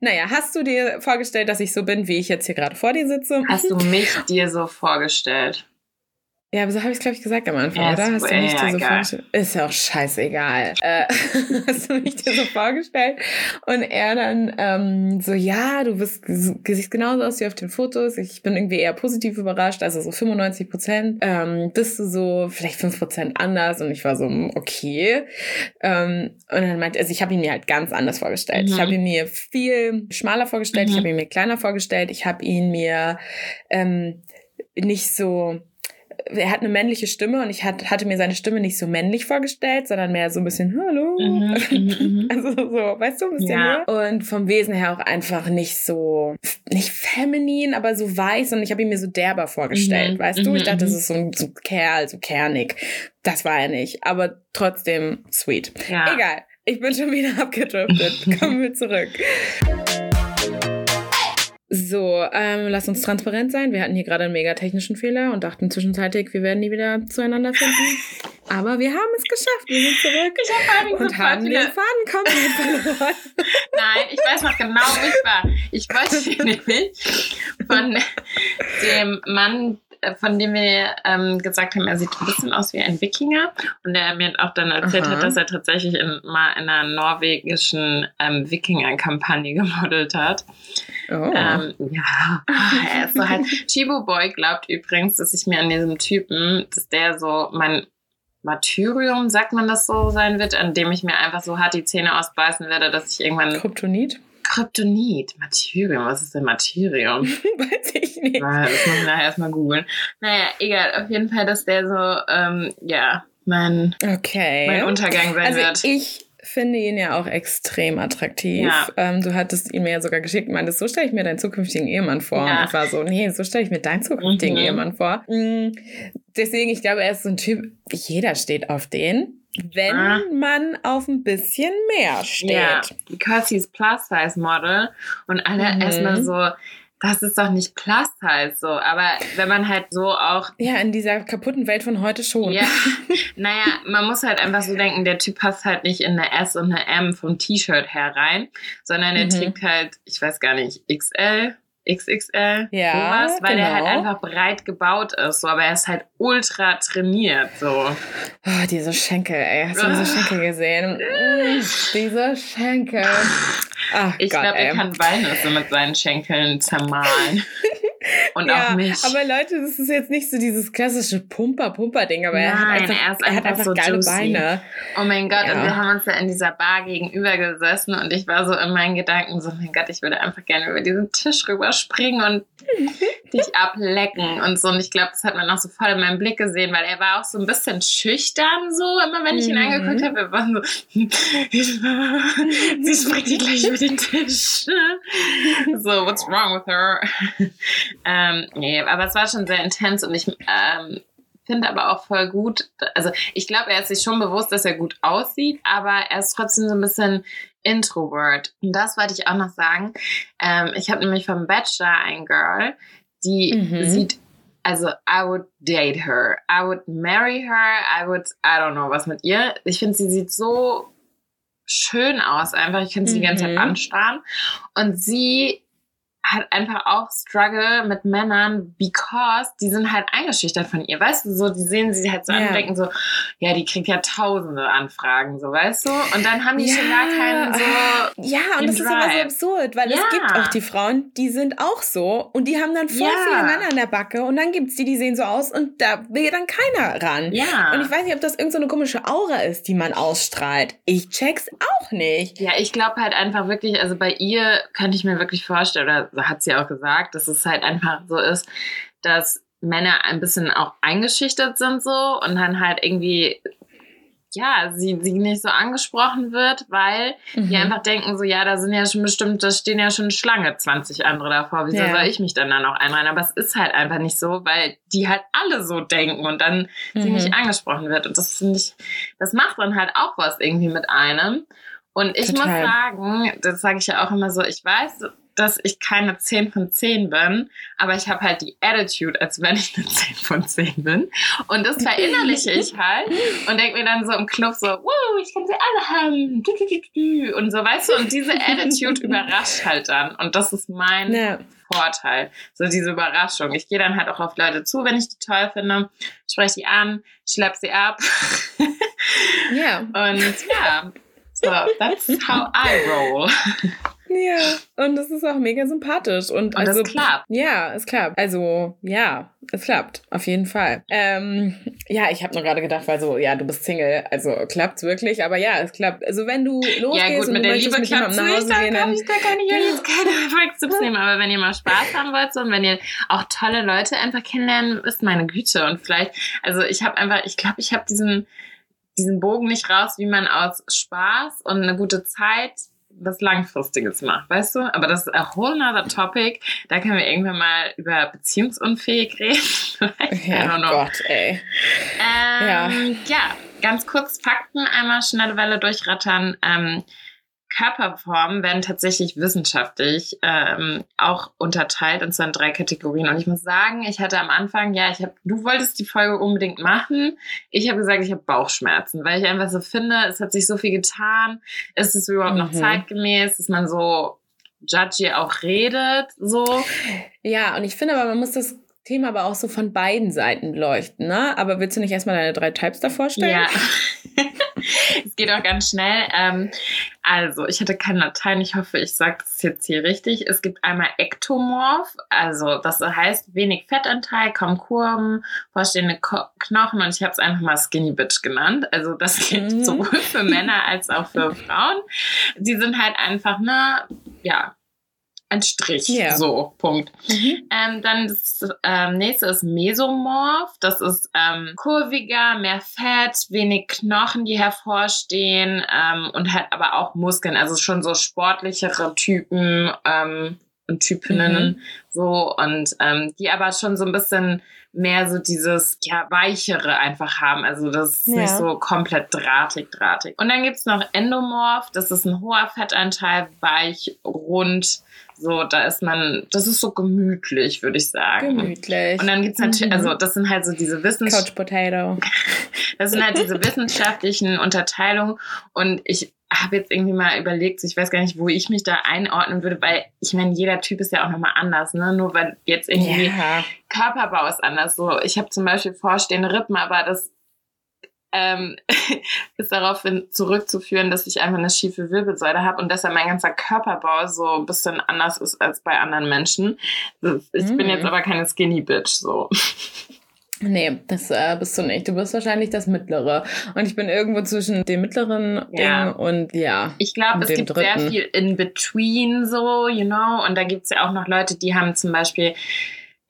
naja, hast du dir vorgestellt, dass ich so bin, wie ich jetzt hier gerade vor dir sitze? Hast du mich dir so vorgestellt? Ja, aber so habe ich es, glaube ich, gesagt am Anfang, ja, oder? Hast du mich dir so vorgestellt? Ist ja auch scheißegal. Äh, hast du mich dir so vorgestellt? Und er dann ähm, so, ja, du bist, siehst genauso aus wie auf den Fotos. Ich bin irgendwie eher positiv überrascht, also so 95 Prozent. Ähm, bist du so vielleicht 5 Prozent anders? Und ich war so, hm, okay. Ähm, und dann meinte also ich habe ihn mir halt ganz anders vorgestellt. Mhm. Ich habe ihn mir viel schmaler vorgestellt, mhm. ich habe ihn mir kleiner vorgestellt, ich habe ihn mir ähm, nicht so er hat eine männliche Stimme und ich hat, hatte mir seine Stimme nicht so männlich vorgestellt, sondern mehr so ein bisschen Hallo. Mhm, mhm, mhm. Also so, weißt du, ein bisschen Ja. höher. Und vom Wesen her auch einfach nicht so, nicht feminin, aber so weiß und ich habe ihn mir so derber vorgestellt, Mhm, weißt du? Ich mhm, dachte, das ist so ein, so ein Kerl, so kernig. Das war er nicht, aber trotzdem sweet. Ja. Egal, ich bin schon wieder abgedriftet. Kommen wir zurück. So, ähm, lass uns transparent sein. Wir hatten hier gerade einen mega technischen Fehler und dachten zwischenzeitlich, wir werden nie wieder zueinander finden. Aber wir haben es geschafft. Wir sind zurück Ich allem und haben den Faden komplett verloren. Nein, ich weiß noch genau, wo ich war. Ich wollte nämlich von dem Mann, von dem wir ähm, gesagt haben, er sieht ein bisschen aus wie ein Wikinger. Und der mir auch dann erzählt Aha. hat, dass er tatsächlich in, mal in einer norwegischen ähm, Wikinger-Kampagne gemodelt hat. Oh. Ähm, ja, er ist so halt. Chibo Boy glaubt übrigens, dass ich mir an diesem Typen, dass der so mein Martyrium, sagt man das so, sein wird, an dem ich mir einfach so hart die Zähne ausbeißen werde, dass ich irgendwann Kryptonit? Kryptonit, Martyrium, was ist denn Martyrium? Weiß ich nicht. Das muss ich nachher erstmal googeln. Naja, egal, auf jeden Fall, dass der so, ähm, ja, mein, Okay. mein Untergang sein also wird. ich finde ihn ja auch extrem attraktiv. Ja. Ähm, du hattest ihn mir ja sogar geschickt und meintest, so stelle ich mir deinen zukünftigen Ehemann vor. Ja. Und ich war so, nee, so stelle ich mir deinen zukünftigen Mhm. Ehemann vor. Mm, Deswegen, ich glaube, er ist so ein Typ, jeder steht auf den, wenn Ah. man auf ein bisschen mehr steht. Ja, because he's plus size model und alle Mhm. erstmal so, das ist doch nicht plus size so, aber wenn man halt so auch Ja, in dieser kaputten Welt von heute schon. ja, naja, man muss halt einfach so denken, der Typ passt halt nicht in eine S und eine M vom T-Shirt her rein, sondern er Mhm. trägt halt, ich weiß gar nicht, XL, XXL, Ja, sowas, weil er halt genau. einfach breit gebaut ist, so, aber er ist halt ultra trainiert, so. Oh, diese Schenkel, ey. Hast du diese Schenkel gesehen? Mm, diese Schenkel. Ach Ich glaube, er kann Walnüsse mit seinen Schenkeln zermahlen. Und ja, auch mich. aber Leute, das ist jetzt nicht so dieses klassische Pumper-Pumper-Ding, aber er hat Nein, einfach, er ist er hat einfach einfach so geile juicy. Beine. Oh mein Gott, Ja. und wir haben uns da in dieser Bar gegenüber gesessen und ich war so in meinen Gedanken so, mein Gott, ich würde einfach gerne über diesen Tisch rüberspringen und dich ablecken und so. Und ich glaube, das hat man auch so voll in meinem Blick gesehen, weil er war auch so ein bisschen schüchtern so, immer wenn ich ihn Mhm. angeguckt habe. Er war so, sie springt hier gleich über den Tisch. so, what's wrong with her? ähm, nee, aber es war schon sehr intens und ich ähm, finde aber auch voll gut, also ich glaube, er ist sich schon bewusst, dass er gut aussieht, aber er ist trotzdem so ein bisschen Introvert. Und das wollte ich auch noch sagen. Ähm, ich habe nämlich vom Bachelor ein Girl, die Mhm. sieht, also I would date her, I would marry her, I would, I don't know, was mit ihr. Ich finde, sie sieht so schön aus, einfach. Ich kann sie die ganze Zeit Mhm. anstarren. Und sie hat einfach auch Struggle mit Männern, because die sind halt eingeschüchtert von ihr, weißt du, so, die sehen sie halt so an Ja. und denken so, ja, die kriegt ja tausende Anfragen, so, weißt du, und dann haben die schon gar keinen so, Ja, und das ist immer so Drive. absurd, weil es Ja. gibt auch die Frauen, die sind auch so und die haben dann voll Ja. viele Männer an der Backe und dann gibt's die, die sehen so aus und da will dann keiner ran. ja. Und ich weiß nicht, ob das irgendeine so eine komische Aura ist, die man ausstrahlt. Ich check's auch nicht. Ja, ich glaube halt einfach wirklich, also bei ihr könnte ich mir wirklich vorstellen, oder hat sie auch gesagt, dass es halt einfach so ist, dass Männer ein bisschen auch eingeschüchtert sind so und dann halt irgendwie, ja, sie, sie nicht so angesprochen wird, weil die Mhm. einfach denken so, ja, da sind ja schon bestimmt, da stehen ja schon Schlange 20 andere davor, wieso Ja. soll ich mich dann da noch einreihen? Aber es ist halt einfach nicht so, weil die halt alle so denken und dann sie Mhm. nicht angesprochen wird. Und das finde ich, das macht dann halt auch was irgendwie mit einem. Und ich Total. muss sagen, das sage ich ja auch immer so, ich weiß, dass ich keine 10 von 10 bin, aber ich habe halt die Attitude, als wenn ich eine 10 von 10 bin. Und das verinnerliche ich halt und denke mir dann so im Club so, wow, ich kann sie alle haben. Du, du, du. Und so, weißt du, und diese Attitude überrascht halt dann. Und das ist mein Ja. Vorteil. So diese Überraschung. Ich gehe dann halt auch auf Leute zu, wenn ich die toll finde, spreche die an, schlepp sie ab. ja. Und ja, so, that's how I roll. Ja, und das ist auch mega sympathisch. Und, Und also, das klappt. Ja, es klappt. Also, ja, es klappt. Auf jeden Fall. Ähm, ja, ich habe nur gerade gedacht, weil so, ja, du bist Single. Also klappt's wirklich. Aber ja, es klappt. Also, wenn du losgehst Ja gut, und mit du der Liebe mit es nach Hause nicht, gehen, dann kann ich, da kann ich euch jetzt keine Erfolgstipps nehmen. Aber wenn ihr mal Spaß haben wollt so, und wenn ihr auch tolle Leute einfach kennenlernen, ist meine Güte. Und vielleicht, also ich habe einfach, ich glaube, ich habe diesen, diesen Bogen nicht raus, wie man aus Spaß und eine gute Zeit was Langfristiges macht, weißt du? Aber das ist a whole nother topic. Da können wir irgendwann mal über beziehungsunfähig reden. Ja, know. Gott, ey. Ähm, ja. ganz kurz Fakten einmal schnelle Welle durchrattern. Ähm, Körperformen werden tatsächlich wissenschaftlich ähm, auch unterteilt und zwar in drei Kategorien. Und ich muss sagen, ich hatte am Anfang, ja, ich habe, du wolltest die Folge unbedingt machen. Ich habe gesagt, ich habe Bauchschmerzen, weil ich einfach so finde, es hat sich so viel getan. Ist es überhaupt noch Mhm. zeitgemäß, dass man so judgy auch redet, so? Ja, und ich finde aber, man muss das Thema aber auch so von beiden Seiten beleuchten, ne? Aber willst du nicht erstmal deine drei Types da vorstellen? Ja. es geht auch ganz schnell. Ähm, also, ich hatte kein Latein. Ich hoffe, ich sage das jetzt hier richtig. Es gibt einmal Ektomorph. Also, das heißt wenig Fettanteil, kaum Kurven, vorstehende Ko Knochen. Und ich habe es einfach mal Skinny Bitch genannt. Also, das gilt Mhm. sowohl für Männer als auch für Frauen. Sie sind halt einfach, ne, ja, ein Strich. Ja. So, Punkt. Mhm. Ähm, dann das ähm, nächste ist Mesomorph. Das ist ähm, kurviger, mehr Fett, wenig Knochen, die hervorstehen ähm, und halt aber auch Muskeln. Also schon so sportlichere Typen ähm, und Typinnen so und ähm, die aber schon so ein bisschen mehr so dieses ja weichere einfach haben. Also das ist Ja. nicht so komplett drahtig, drahtig. Und dann gibt's noch Endomorph. Das ist ein hoher Fettanteil, weich, rund. So, da ist man, das ist so gemütlich, würde ich sagen. Gemütlich. Und dann gibt's natürlich, Mhm. also das sind halt so diese Wissens Couch Potato. das sind halt diese wissenschaftlichen Unterteilungen. Und ich habe jetzt irgendwie mal überlegt, so ich weiß gar nicht, wo ich mich da einordnen würde, weil ich meine, jeder Typ ist ja auch nochmal anders, ne? Nur weil jetzt irgendwie Ja. Körperbau ist anders. So, ich habe zum Beispiel vorstehende Rippen, aber das ähm, ist darauf zurückzuführen, dass ich einfach eine schiefe Wirbelsäule habe und deshalb mein ganzer Körperbau so ein bisschen anders ist als bei anderen Menschen. Ich bin Mm. jetzt aber keine Skinny Bitch, so. Nee, das äh, bist du nicht. Du bist wahrscheinlich das Mittlere. Und ich bin irgendwo zwischen dem mittleren Ja. Und ja. Ich glaube, es gibt sehr dritten. viel in between so, you know. Und da gibt's ja auch noch Leute, die haben zum Beispiel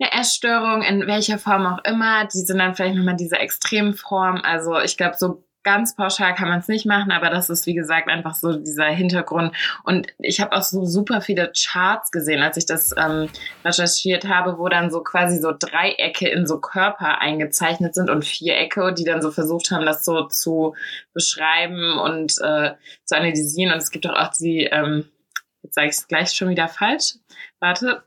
eine Essstörung, in welcher Form auch immer. Die sind dann vielleicht nochmal diese Extremform. Also ich glaube, so ganz pauschal kann man es nicht machen, aber das ist, wie gesagt, einfach so dieser Hintergrund. Und ich habe auch so super viele Charts gesehen, als ich das ähm, recherchiert habe, wo dann so quasi so Dreiecke in so Körper eingezeichnet sind und Vierecke, die dann so versucht haben, das so zu beschreiben und äh, zu analysieren. Und es gibt doch auch die, ähm, jetzt sage ich es gleich schon wieder falsch. Warte.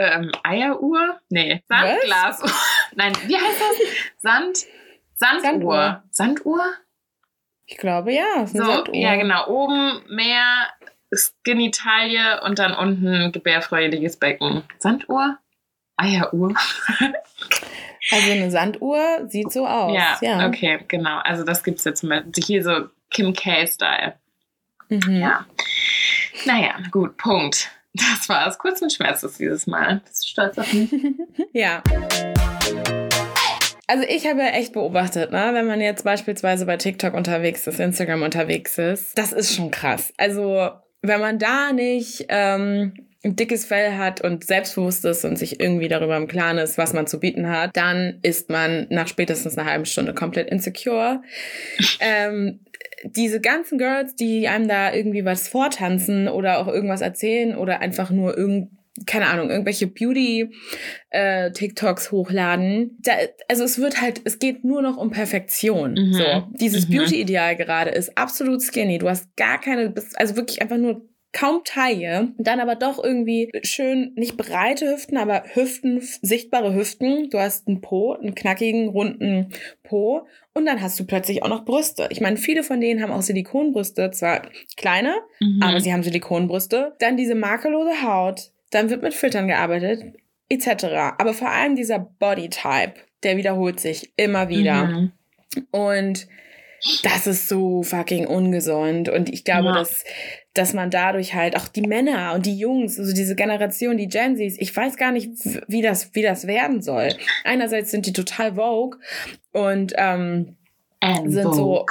Ähm, Eieruhr? Nee, Sandglasuhr. Nein, wie heißt das? Sand, Sanduhr. Sanduhr? Ich glaube ja. Es So, Sanduhr. ja, genau. Oben mehr Genitalie und dann unten gebärfreudiges Becken. Sanduhr? Eieruhr? Also eine Sanduhr sieht so aus. ja, Ja. okay, genau. Also das gibt's jetzt zum Beispiel hier so Kim K-Style. Mhm. Ja. Naja, gut, Punkt. Das war's. Kurz und schmerzlos dieses Mal. Bist du stolz auf mich? Ja. Also ich habe ja echt beobachtet, ne, wenn man jetzt beispielsweise bei TikTok unterwegs ist, Instagram unterwegs ist, das ist schon krass. Also wenn man da nicht ähm, ein dickes Fell hat und selbstbewusst ist und sich irgendwie darüber im Klaren ist, was man zu bieten hat, dann ist man nach spätestens einer halben Stunde komplett insecure. ähm, diese ganzen Girls, die einem da irgendwie was vortanzen oder auch irgendwas erzählen oder einfach nur irgend keine Ahnung, irgendwelche Beauty äh, TikToks hochladen. Da, also es wird halt, es geht nur noch um Perfektion. Mhm. So, dieses Mhm. Beauty-Ideal gerade ist absolut skinny. Du hast gar keine, bist also wirklich einfach nur kaum Taille, dann aber doch irgendwie schön, nicht breite Hüften, aber Hüften, sichtbare Hüften. Du hast einen Po, einen knackigen, runden Po und dann hast du plötzlich auch noch Brüste. Ich meine, viele von denen haben auch Silikonbrüste, zwar kleine, Mhm. aber sie haben Silikonbrüste. Dann diese makellose Haut, dann wird mit Filtern gearbeitet, etc. Aber vor allem dieser Bodytype, der wiederholt sich immer wieder. Mhm. Und das ist so fucking ungesund. Und ich glaube, ja. dass, dass man dadurch halt auch die Männer und die Jungs, also diese Generation, die Gen Zs, ich weiß gar nicht, wie das, wie das werden soll. Einerseits sind die total vogue und ähm, sind vogue. so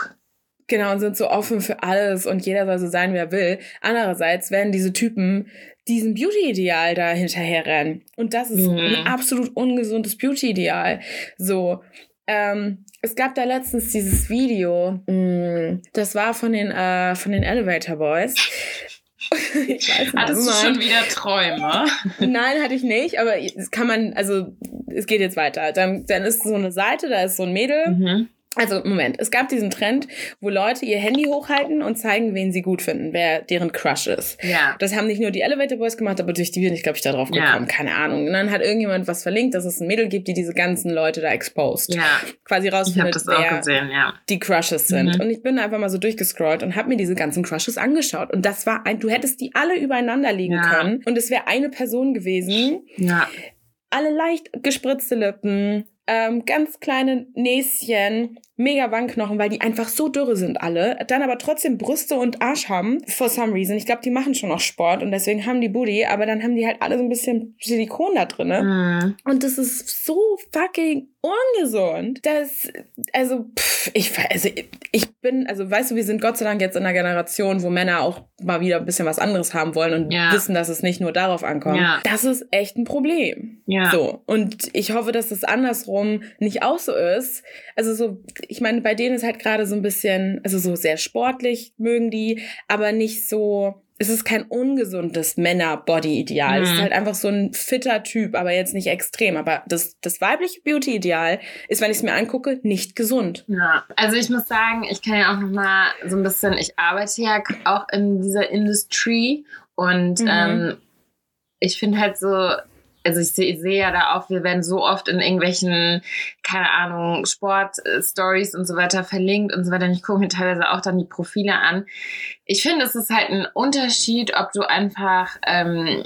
Genau, und sind so offen für alles und jeder soll so sein, wie er will. Andererseits werden diese Typen diesem Beauty-Ideal da hinterherrennen. Und das ist mhm. ein absolut ungesundes Beauty-Ideal. So, ähm, es gab da letztens dieses Video, mh, das war von den, äh, von den Elevator Boys. ich weiß nicht, Hattest du schon wieder Träume? Nein, hatte ich nicht, aber es kann man, also es geht jetzt weiter. Dann, dann ist so eine Seite, da ist so ein Mädel. Mhm also, Moment, es gab diesen Trend, wo Leute ihr Handy hochhalten und zeigen, wen sie gut finden, wer deren Crush ist. Ja. Das haben nicht nur die Elevator Boys gemacht, aber durch die bin ich, glaube ich, da drauf gekommen. Ja. Keine Ahnung. Und dann hat irgendjemand was verlinkt, dass es ein Mädel gibt, die diese ganzen Leute da exposed. Ja. Quasi rausfindet, wer gesehen, ja. die Crushes sind. Mhm. Und ich bin einfach mal so durchgescrollt und habe mir diese ganzen Crushes angeschaut. Und das war ein, du hättest die alle übereinander liegen ja. können. Und es wäre eine Person gewesen. Ja. Alle leicht gespritzte Lippen, ähm, ganz kleine Näschen, mega Wangenknochen, weil die einfach so dürre sind alle, dann aber trotzdem Brüste und Arsch haben, for some reason. Ich glaube, die machen schon noch Sport und deswegen haben die Booty, aber dann haben die halt alle so ein bisschen Silikon da drin. Mhm. Und das ist so fucking ungesund. Das, also, pff, ich, also, ich bin, also, weißt du, wir sind Gott sei Dank jetzt in einer Generation, wo Männer auch mal wieder ein bisschen was anderes haben wollen und ja. wissen, dass es nicht nur darauf ankommt. Ja. Das ist echt ein Problem. Ja. So. Und ich hoffe, dass es andersrum nicht auch so ist. Also, so, ich meine, bei denen ist halt gerade so ein bisschen, also so sehr sportlich mögen die, aber nicht so, es ist kein ungesundes Männer-Body-Ideal. Mhm. Es ist mhm. halt einfach so ein fitter Typ, aber jetzt nicht extrem. Aber das, das weibliche Beauty-Ideal ist, wenn ich es mir angucke, nicht gesund. Ja, also ich muss sagen, ich kann ja auch noch mal so ein bisschen, ich arbeite ja auch in dieser Industrie und mhm. ähm, ich finde halt so, also ich sehe seh ja da auch, wir werden so oft in irgendwelchen, keine Ahnung, Sport-Stories und so weiter verlinkt und so weiter. Und ich gucke mir teilweise auch dann die Profile an. Ich finde, es ist halt ein Unterschied, ob du einfach ähm,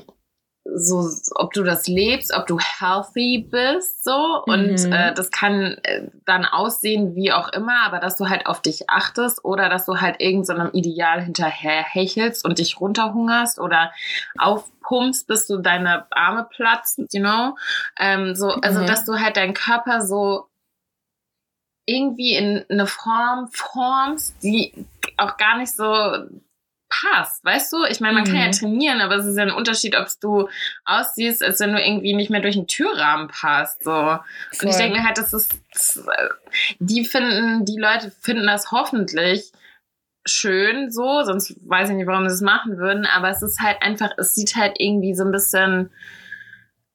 so, ob du das lebst, ob du healthy bist, so. Und mhm. äh, das kann äh, dann aussehen wie auch immer, aber dass du halt auf dich achtest oder dass du halt irgendeinem so Ideal hinterher hechelst und dich runterhungerst oder aufpumpst, bis du deine Arme platzt, you know. Ähm, so, also, mhm. dass du halt deinen Körper so irgendwie in eine Form formst, die auch gar nicht so passt, weißt du? Ich meine, man mhm. kann ja mhm. trainieren, aber es ist ja ein Unterschied, ob du aussiehst, als wenn du irgendwie nicht mehr durch einen Türrahmen passt. So. Und ich denke mir halt, das ist, das, die finden, die Leute finden das hoffentlich schön so, sonst weiß ich nicht, warum sie es machen würden, aber es ist halt einfach, es sieht halt irgendwie so ein bisschen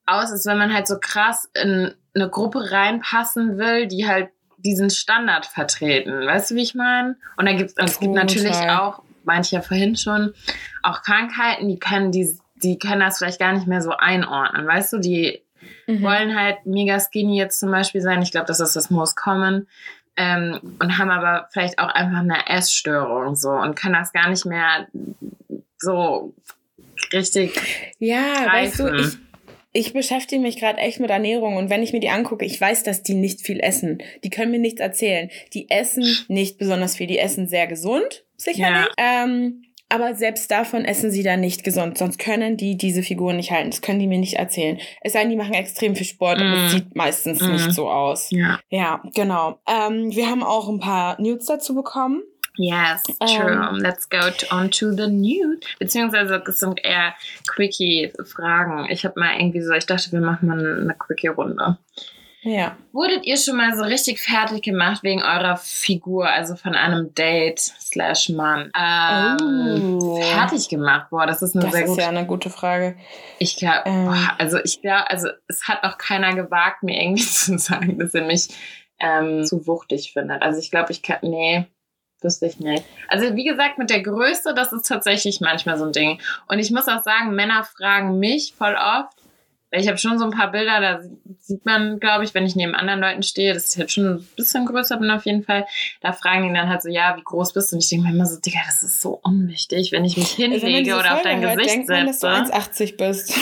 aus, als wenn man halt so krass in eine Gruppe reinpassen will, die halt diesen Standard vertreten. Weißt du, wie ich meine? Und da gibt's, es gibt natürlich auch meinte ich ja vorhin schon, auch Krankheiten, die können die, die können das vielleicht gar nicht mehr so einordnen. Weißt du, die mhm. wollen halt mega skinny jetzt zum Beispiel sein. Ich glaube, das ist das most common. Ähm, und haben aber vielleicht auch einfach eine Essstörung so und können das gar nicht mehr so richtig. Ja, greifen. weißt du, ich, ich beschäftige mich gerade echt mit Ernährung und wenn ich mir die angucke, ich weiß, dass die nicht viel essen. Die können mir nichts erzählen. Die essen nicht besonders viel. Die essen sehr gesund, sicherlich. Ja. Ähm, aber selbst davon essen sie dann nicht gesund, sonst können die diese Figuren nicht halten. Das können die mir nicht erzählen. Es sei denn, die machen extrem viel Sport, mm. aber es sieht meistens mm. nicht so aus. Ja, ja genau. Ähm, wir haben auch ein paar Nudes dazu bekommen. Yes, true. Um, ähm. Let's go on to the nude. Beziehungsweise es sind eher Quickie-Fragen. Ich habe mal irgendwie so, ich dachte, wir machen mal eine Quickie-Runde. Ja. Wurdet ihr schon mal so richtig fertig gemacht wegen eurer Figur, also von einem Date slash Mann? Ähm, oh. Fertig gemacht? Boah, das ist eine das sehr gute. Das ist ja eine gute Frage. Ich glaube, ähm. also ich glaube, also es hat noch keiner gewagt, mir irgendwie zu sagen, dass er mich ähm, zu wuchtig findet. Also ich glaube, ich kann, nee, wüsste ich nicht. Also wie gesagt, mit der Größe, das ist tatsächlich manchmal so ein Ding. Und ich muss auch sagen, Männer fragen mich voll oft, ich habe schon so ein paar Bilder, da sieht man, glaube ich, wenn ich neben anderen Leuten stehe, dass ich halt schon ein bisschen größer bin auf jeden Fall. Da fragen die dann halt so, ja, wie groß bist du? Und ich denke mir immer so, Digga, das ist so unwichtig, wenn ich mich hinlege also oder auf dein hört, Gesicht denkt setze. Man, dass du 1,80 bist.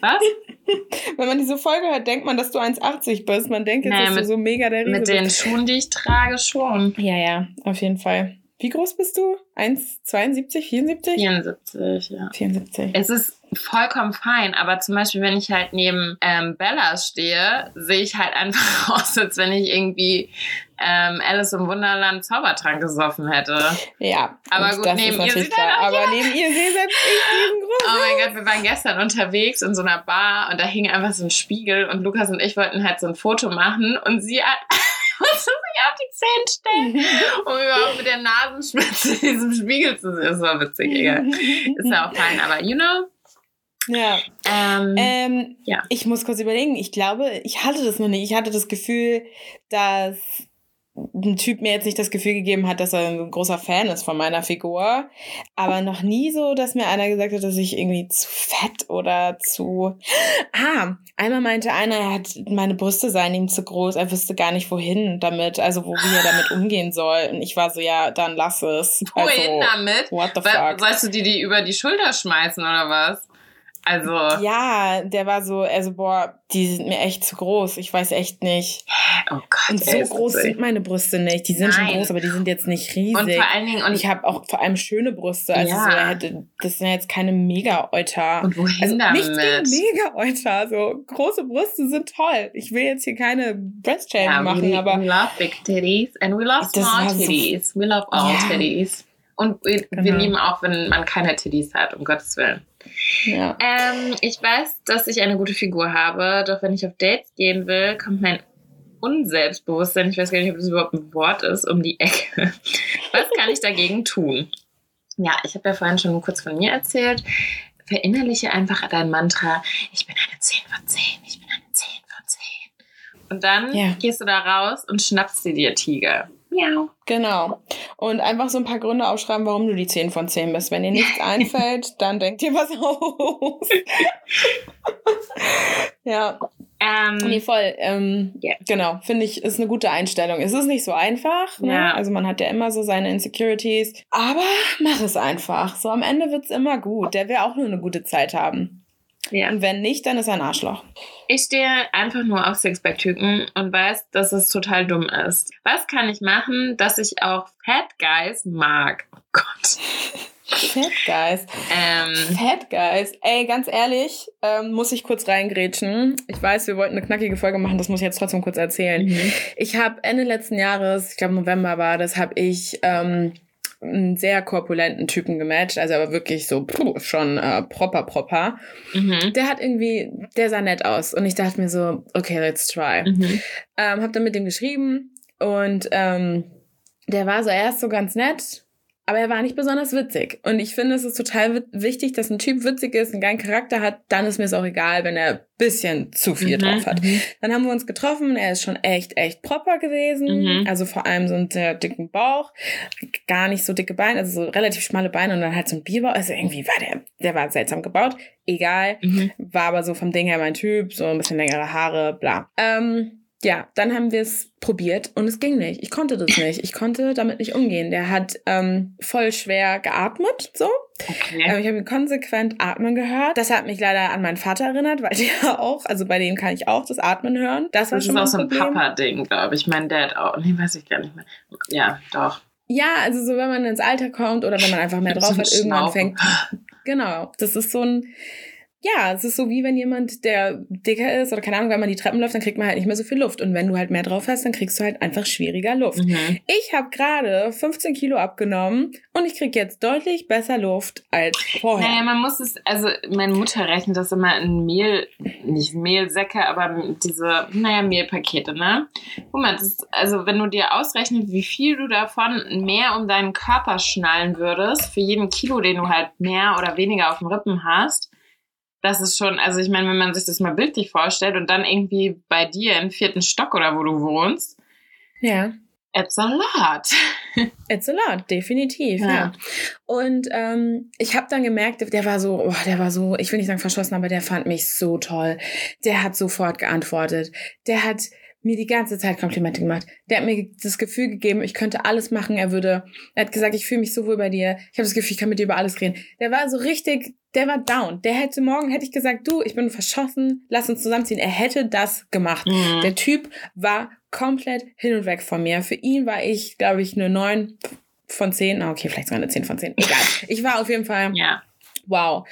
Was? Wenn man diese Folge hört, denkt man, dass du 1,80 bist. Man denkt jetzt, naja, dass mit, du so mega der Riese Mit den Schuhen, die ich trage, schon. Ja, ja, auf jeden Fall. Wie groß bist du? 1,72, 74? 74, ja. 74. Es ist vollkommen fein, aber zum Beispiel, wenn ich halt neben ähm, Bella stehe, sehe ich halt einfach aus, als wenn ich irgendwie ähm, Alice im Wunderland Zaubertrank gesoffen hätte. Ja. Aber gut, neben ihr sieht halt Aber neben ihr sehe selbst ich diesen Grund. Oh mein Gott, wir waren gestern unterwegs in so einer Bar und da hing einfach so ein Spiegel und Lukas und ich wollten halt so ein Foto machen und sie hat musste sich auf die Zähne stellen, um überhaupt mit der Nasenspitze in diesem Spiegel zu sehen. Das war witzig, egal. Ist ja auch fein, aber you know. Ja. Ähm, ähm, ja. Ich muss kurz überlegen. Ich glaube, ich hatte das noch nicht. Ich hatte das Gefühl, dass ein Typ mir jetzt nicht das Gefühl gegeben hat, dass er ein großer Fan ist von meiner Figur. Aber noch nie so, dass mir einer gesagt hat, dass ich irgendwie zu fett oder zu. Ah, einmal meinte einer, er hat meine Brüste seien ihm zu groß, er wüsste gar nicht wohin damit, also wo wir damit umgehen soll. Und ich war so, ja, dann lass es. Wohin also, damit? What the fuck? Sollst du die die über die Schulter schmeißen oder was? Also. Ja, der war so, also boah, die sind mir echt zu groß. Ich weiß echt nicht. Oh Gott. Und so ey, groß sind meine Brüste nicht. Die sind Nein. schon groß, aber die sind jetzt nicht riesig. Und vor allen Dingen, und ich habe auch vor allem schöne Brüste. Also Ja. so, er hätte, das sind ja jetzt keine Mega-Euter. Und wohin Also damit? gegen Mega-Euter. So große Brüste sind toll. Ich will jetzt hier keine Breast-Shaming ja, machen, we, aber we love big titties and we love small war so- titties. We love all Ja. titties. Und wir, wir Genau. lieben auch, wenn man keine Titties hat, um Gottes Willen. Ja. Ähm, ich weiß, dass ich eine gute Figur habe, doch wenn ich auf Dates gehen will, kommt mein Unselbstbewusstsein, ich weiß gar nicht, ob das überhaupt ein Wort ist, um die Ecke. Was kann ich dagegen tun? Ja, ich habe ja vorhin schon kurz von mir erzählt. Verinnerliche einfach dein Mantra, ich bin eine 10 von 10, ich bin eine 10 von 10. Und dann Ja. gehst du da raus und schnappst dir dir Tiger. Miau. Genau. Und einfach so ein paar Gründe aufschreiben, warum du die 10 von 10 bist. Wenn dir nichts einfällt, dann denk dir was aus. ja, Ähm, nee, voll. Ähm, Ja. Genau, finde ich, ist eine gute Einstellung. Es ist nicht so einfach. Ne? Ja. Also man hat ja immer so seine Insecurities. Aber mach es einfach. So am Ende wird's immer gut. Der will auch nur eine gute Zeit haben. Ja. Und wenn nicht, dann ist er ein Arschloch. Ich stehe einfach nur auf Sixpack-Typen und weiß, dass es total dumm ist. Was kann ich machen, dass ich auch Fat Guys mag? Oh Gott. Fat Guys. Ähm, Fat Guys. Ey, ganz ehrlich, ähm, muss ich kurz reingrätschen. Ich weiß, wir wollten eine knackige Folge machen, das muss ich jetzt trotzdem kurz erzählen. mhm. Ich habe Ende letzten Jahres, ich glaube November war das, habe ich ähm, einen sehr korpulenten Typen gematcht, also aber wirklich so puh, schon äh, proper proper. Mhm. Der hat irgendwie, der sah nett aus und ich dachte mir so, okay, let's try. Mhm. Ähm, hab dann mit dem geschrieben und ähm, der war so erst so ganz nett, aber er war nicht besonders witzig. Und ich finde, es ist total wi- wichtig, dass ein Typ witzig ist, einen geilen Charakter hat. Dann ist mir es auch egal, wenn er ein bisschen zu viel Mhm. drauf hat. Mhm. Dann haben wir uns getroffen. Er ist schon echt, echt proper gewesen. Mhm. Also vor allem so einen sehr dicken Bauch, gar nicht so dicke Beine, also so relativ schmale Beine und dann halt so ein Bierbauch. Also irgendwie war der, der war seltsam gebaut. Egal. Mhm. War aber so vom Ding her mein Typ, so ein bisschen längere Haare, bla. Ähm, ja, dann haben wir es probiert und es ging nicht. Ich konnte das nicht. Ich konnte damit nicht umgehen. Der hat ähm, voll schwer geatmet, so. Okay. Ähm, ich habe ihn konsequent atmen gehört. Das hat mich leider an meinen Vater erinnert, weil der auch, also bei dem kann ich auch das Atmen hören. Das war das schon ist auch so ein. Papa-Ding, glaube ich. Mein Dad auch. Nee, weiß ich gar nicht mehr. Ja, doch. Ja, also so, wenn man ins Alter kommt oder wenn man einfach mehr drauf hat, irgendwann fängt. Genau. Das ist so ein. Ja, es ist so wie wenn jemand, der dicker ist oder keine Ahnung, wenn man die Treppen läuft, dann kriegt man halt nicht mehr so viel Luft. Und wenn du halt mehr drauf hast, dann kriegst du halt einfach schwieriger Luft. Mhm. Ich habe gerade 15 Kilo abgenommen und ich krieg jetzt deutlich besser Luft als vorher. Naja, man muss es, also meine Mutter rechnet das immer in Mehl, nicht Mehlsäcke, aber diese, naja, Mehlpakete, ne? Guck mal, das ist, also wenn du dir ausrechnest, wie viel du davon mehr um deinen Körper schnallen würdest, für jeden Kilo, den du halt mehr oder weniger auf dem Rippen hast, das ist schon, also ich meine, wenn man sich das mal bildlich vorstellt und dann irgendwie bei dir im vierten Stock oder wo du wohnst, Ja. it's a lot. It's a lot, definitiv, ja. Ja. Und ähm, ich habe dann gemerkt, der war so, oh, der war so, ich will nicht sagen verschossen, aber der fand mich so toll. Der hat sofort geantwortet. Der hat mir die ganze Zeit Komplimente gemacht. Der hat mir das Gefühl gegeben, ich könnte alles machen. Er würde, er hat gesagt, ich fühle mich so wohl bei dir. Ich habe das Gefühl, ich kann mit dir über alles reden. Der war so richtig, der war down. Der hätte morgen, hätte ich gesagt, du, ich bin verschossen, lass uns zusammenziehen. Er hätte das gemacht. Mhm. Der Typ war komplett hin und weg von mir. Für ihn war ich, glaube ich, eine 9 von 10. Okay, vielleicht sogar eine 10 von 10. Egal. Ich war auf jeden Fall. Ja. Wow.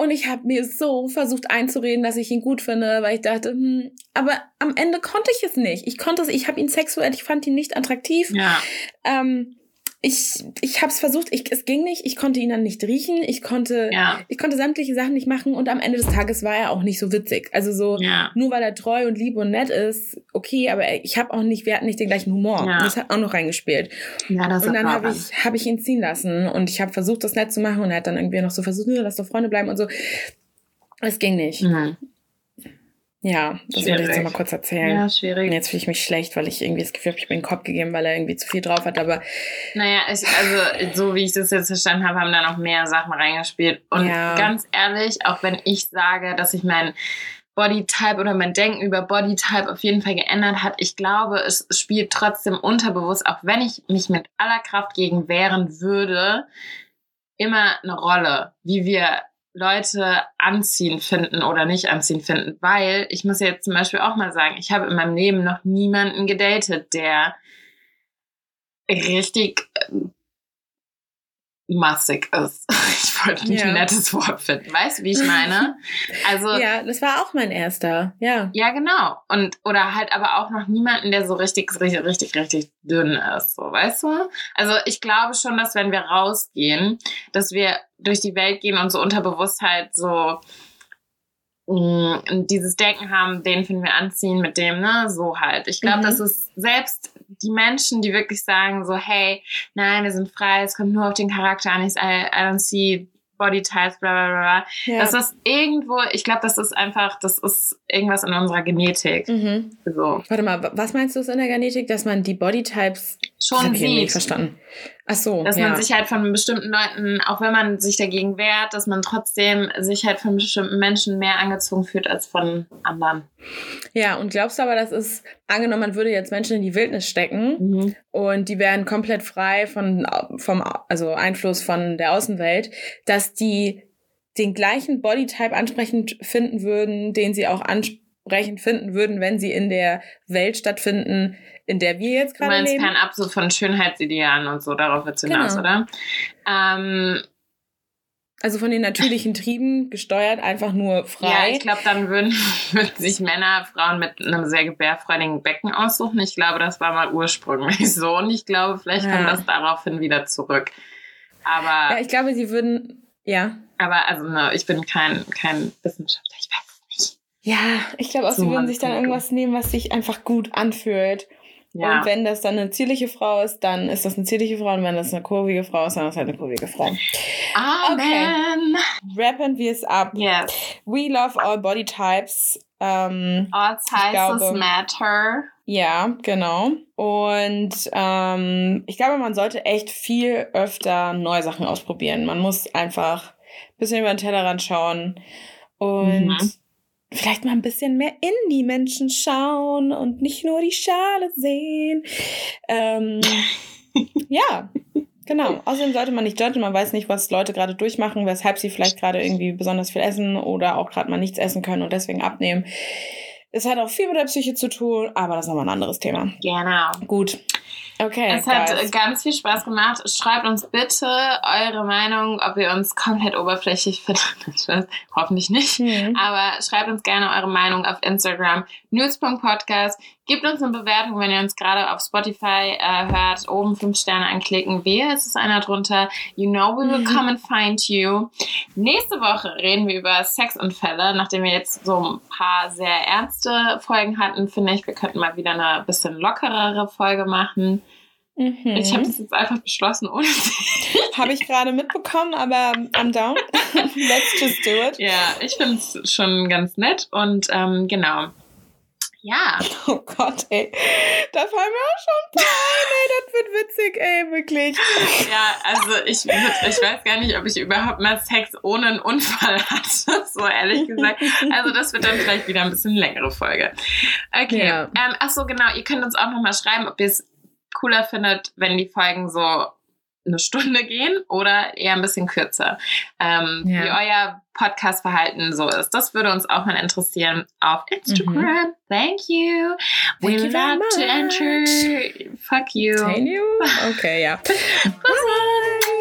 Und ich habe mir so versucht einzureden, dass ich ihn gut finde, weil ich dachte, hm, aber am Ende konnte ich es nicht. Ich konnte es, ich habe ihn sexuell, ich fand ihn nicht attraktiv. Ja. Ähm, ich, ich habe es versucht, ich, es ging nicht, ich konnte ihn dann nicht riechen, ich konnte, ja. ich konnte sämtliche Sachen nicht machen und am Ende des Tages war er auch nicht so witzig. Also so, ja. nur weil er treu und lieb und nett ist, okay, aber ich habe auch nicht, wir hatten nicht den gleichen Humor. Ja. Das hat auch noch reingespielt. Ja, das und dann habe ich, hab ich ihn ziehen lassen und ich habe versucht, das nett zu machen und er hat dann irgendwie noch so versucht, lass doch Freunde bleiben und so. Es ging nicht. Mhm. Ja, das wollte ich jetzt mal kurz erzählen. Ja, schwierig. Und jetzt fühle ich mich schlecht, weil ich irgendwie das Gefühl habe, ich bin den Kopf gegeben, weil er irgendwie zu viel drauf hat, aber. Naja, ich, also, so wie ich das jetzt verstanden habe, haben da noch mehr Sachen reingespielt. Und ja. ganz ehrlich, auch wenn ich sage, dass ich mein Bodytype oder mein Denken über Bodytype auf jeden Fall geändert hat, ich glaube, es spielt trotzdem unterbewusst, auch wenn ich mich mit aller Kraft gegen wehren würde, immer eine Rolle, wie wir Leute anziehen finden oder nicht anziehen finden. Weil ich muss jetzt zum Beispiel auch mal sagen, ich habe in meinem Leben noch niemanden gedatet, der richtig äh, massig ist. Ich wollte nicht ja. ein nettes Wort finden. Weißt du, wie ich meine? Also. Ja, das war auch mein erster. Ja. Ja, genau. Und, oder halt aber auch noch niemanden, der so richtig, richtig, richtig, richtig dünn ist. So, weißt du? Also, ich glaube schon, dass wenn wir rausgehen, dass wir durch die Welt gehen und so Unterbewusstheit so, mh, mm, dieses Denken haben, den finden wir anziehen mit dem, ne, so halt. Ich glaube, mhm. das ist selbst die Menschen, die wirklich sagen so, hey, nein, wir sind frei, es kommt nur auf den Charakter an, ich, I, I don't see Body Types, bla bla bla. Ja. Das ist irgendwo, ich glaube, das ist einfach, das ist irgendwas in unserer Genetik. Mhm. So. Warte mal, was meinst du in der Genetik, dass man die Body Types schon sieht? Nicht verstanden. Ach so. Dass ja. man sich halt von bestimmten Leuten, auch wenn man sich dagegen wehrt, dass man trotzdem sich halt von bestimmten Menschen mehr angezogen fühlt als von anderen. Ja, und glaubst du aber, das ist, angenommen, man würde jetzt Menschen in die Wildnis stecken mhm. und die wären komplett frei von, vom, also Einfluss von der Außenwelt, dass die den gleichen Bodytype ansprechend finden würden, den sie auch ansprechend finden würden, wenn sie in der Welt stattfinden, in der wir jetzt gerade leben. Du meinst fernab so von Schönheitsidealen und so, darauf wird es hinaus, genau. oder? Ähm, also von den natürlichen Trieben gesteuert, einfach nur frei. Ja, ich glaube, dann würden, würden sich Männer Frauen mit einem sehr gebärfreudigen Becken aussuchen. Ich glaube, das war mal ursprünglich so und ich glaube, vielleicht ja. kommt das daraufhin wieder zurück. Aber. Ja, ich glaube, sie würden, ja. Aber also, ne, ich bin kein, kein Wissenschaftler, ich weiß es nicht. Ja, ich glaube auch, so sie würden sich dann irgendwas nehmen, was sich einfach gut anfühlt. Ja. Und wenn das dann eine zierliche Frau ist, dann ist das eine zierliche Frau. Und wenn das eine kurvige Frau ist, dann ist das halt eine kurvige Frau. Amen. Okay. Wrappen wir es ab. Yes. We love all body types. Ähm, all sizes matter. Ja, genau. Und ähm, ich glaube, man sollte echt viel öfter neue Sachen ausprobieren. Man muss einfach ein bisschen über den Tellerrand schauen. Und mhm vielleicht mal ein bisschen mehr in die Menschen schauen und nicht nur die Schale sehen. Ähm, ja, genau. Außerdem sollte man nicht judgen. Man weiß nicht, was Leute gerade durchmachen, weshalb sie vielleicht gerade irgendwie besonders viel essen oder auch gerade mal nichts essen können und deswegen abnehmen. Es hat auch viel mit der Psyche zu tun, aber das ist nochmal ein anderes Thema. Genau. Gut. Okay. Es hat guys. ganz viel Spaß gemacht. Schreibt uns bitte eure Meinung, ob ihr uns komplett oberflächlich findet. Hoffentlich nicht. Mhm. Aber schreibt uns gerne eure Meinung auf Instagram. News.podcast. Gebt uns eine Bewertung, wenn ihr uns gerade auf Spotify äh, hört. Oben fünf Sterne anklicken. Ist es einer drunter? You know we will mhm. come and find you. Nächste Woche reden wir über Sexunfälle. Nachdem wir jetzt so ein paar sehr ernste Folgen hatten, finde ich, wir könnten mal wieder eine bisschen lockerere Folge machen. Mhm. Ich habe das jetzt einfach beschlossen, ohne Habe ich gerade mitbekommen, aber I'm down. Let's just do it. Ja, ich finde es schon ganz nett und ähm, genau. Ja. Oh Gott, ey. Da fallen mir auch schon ein paar ein, ey. Das wird witzig, ey, wirklich. Ja, also ich, ich weiß gar nicht, ob ich überhaupt mal Sex ohne einen Unfall hatte, so ehrlich gesagt. Also das wird dann vielleicht wieder ein bisschen längere Folge. Okay. Ja. Ähm, ach so, genau. Ihr könnt uns auch nochmal schreiben, ob ihr es cooler findet, wenn die Folgen so eine Stunde gehen oder eher ein bisschen kürzer. Ähm, ja. Wie euer Podcast-Verhalten so ist. Das würde uns auch mal interessieren auf Instagram. Mhm. Thank you. Thank We you love to enter. Fuck you. Thank you. Okay, ja.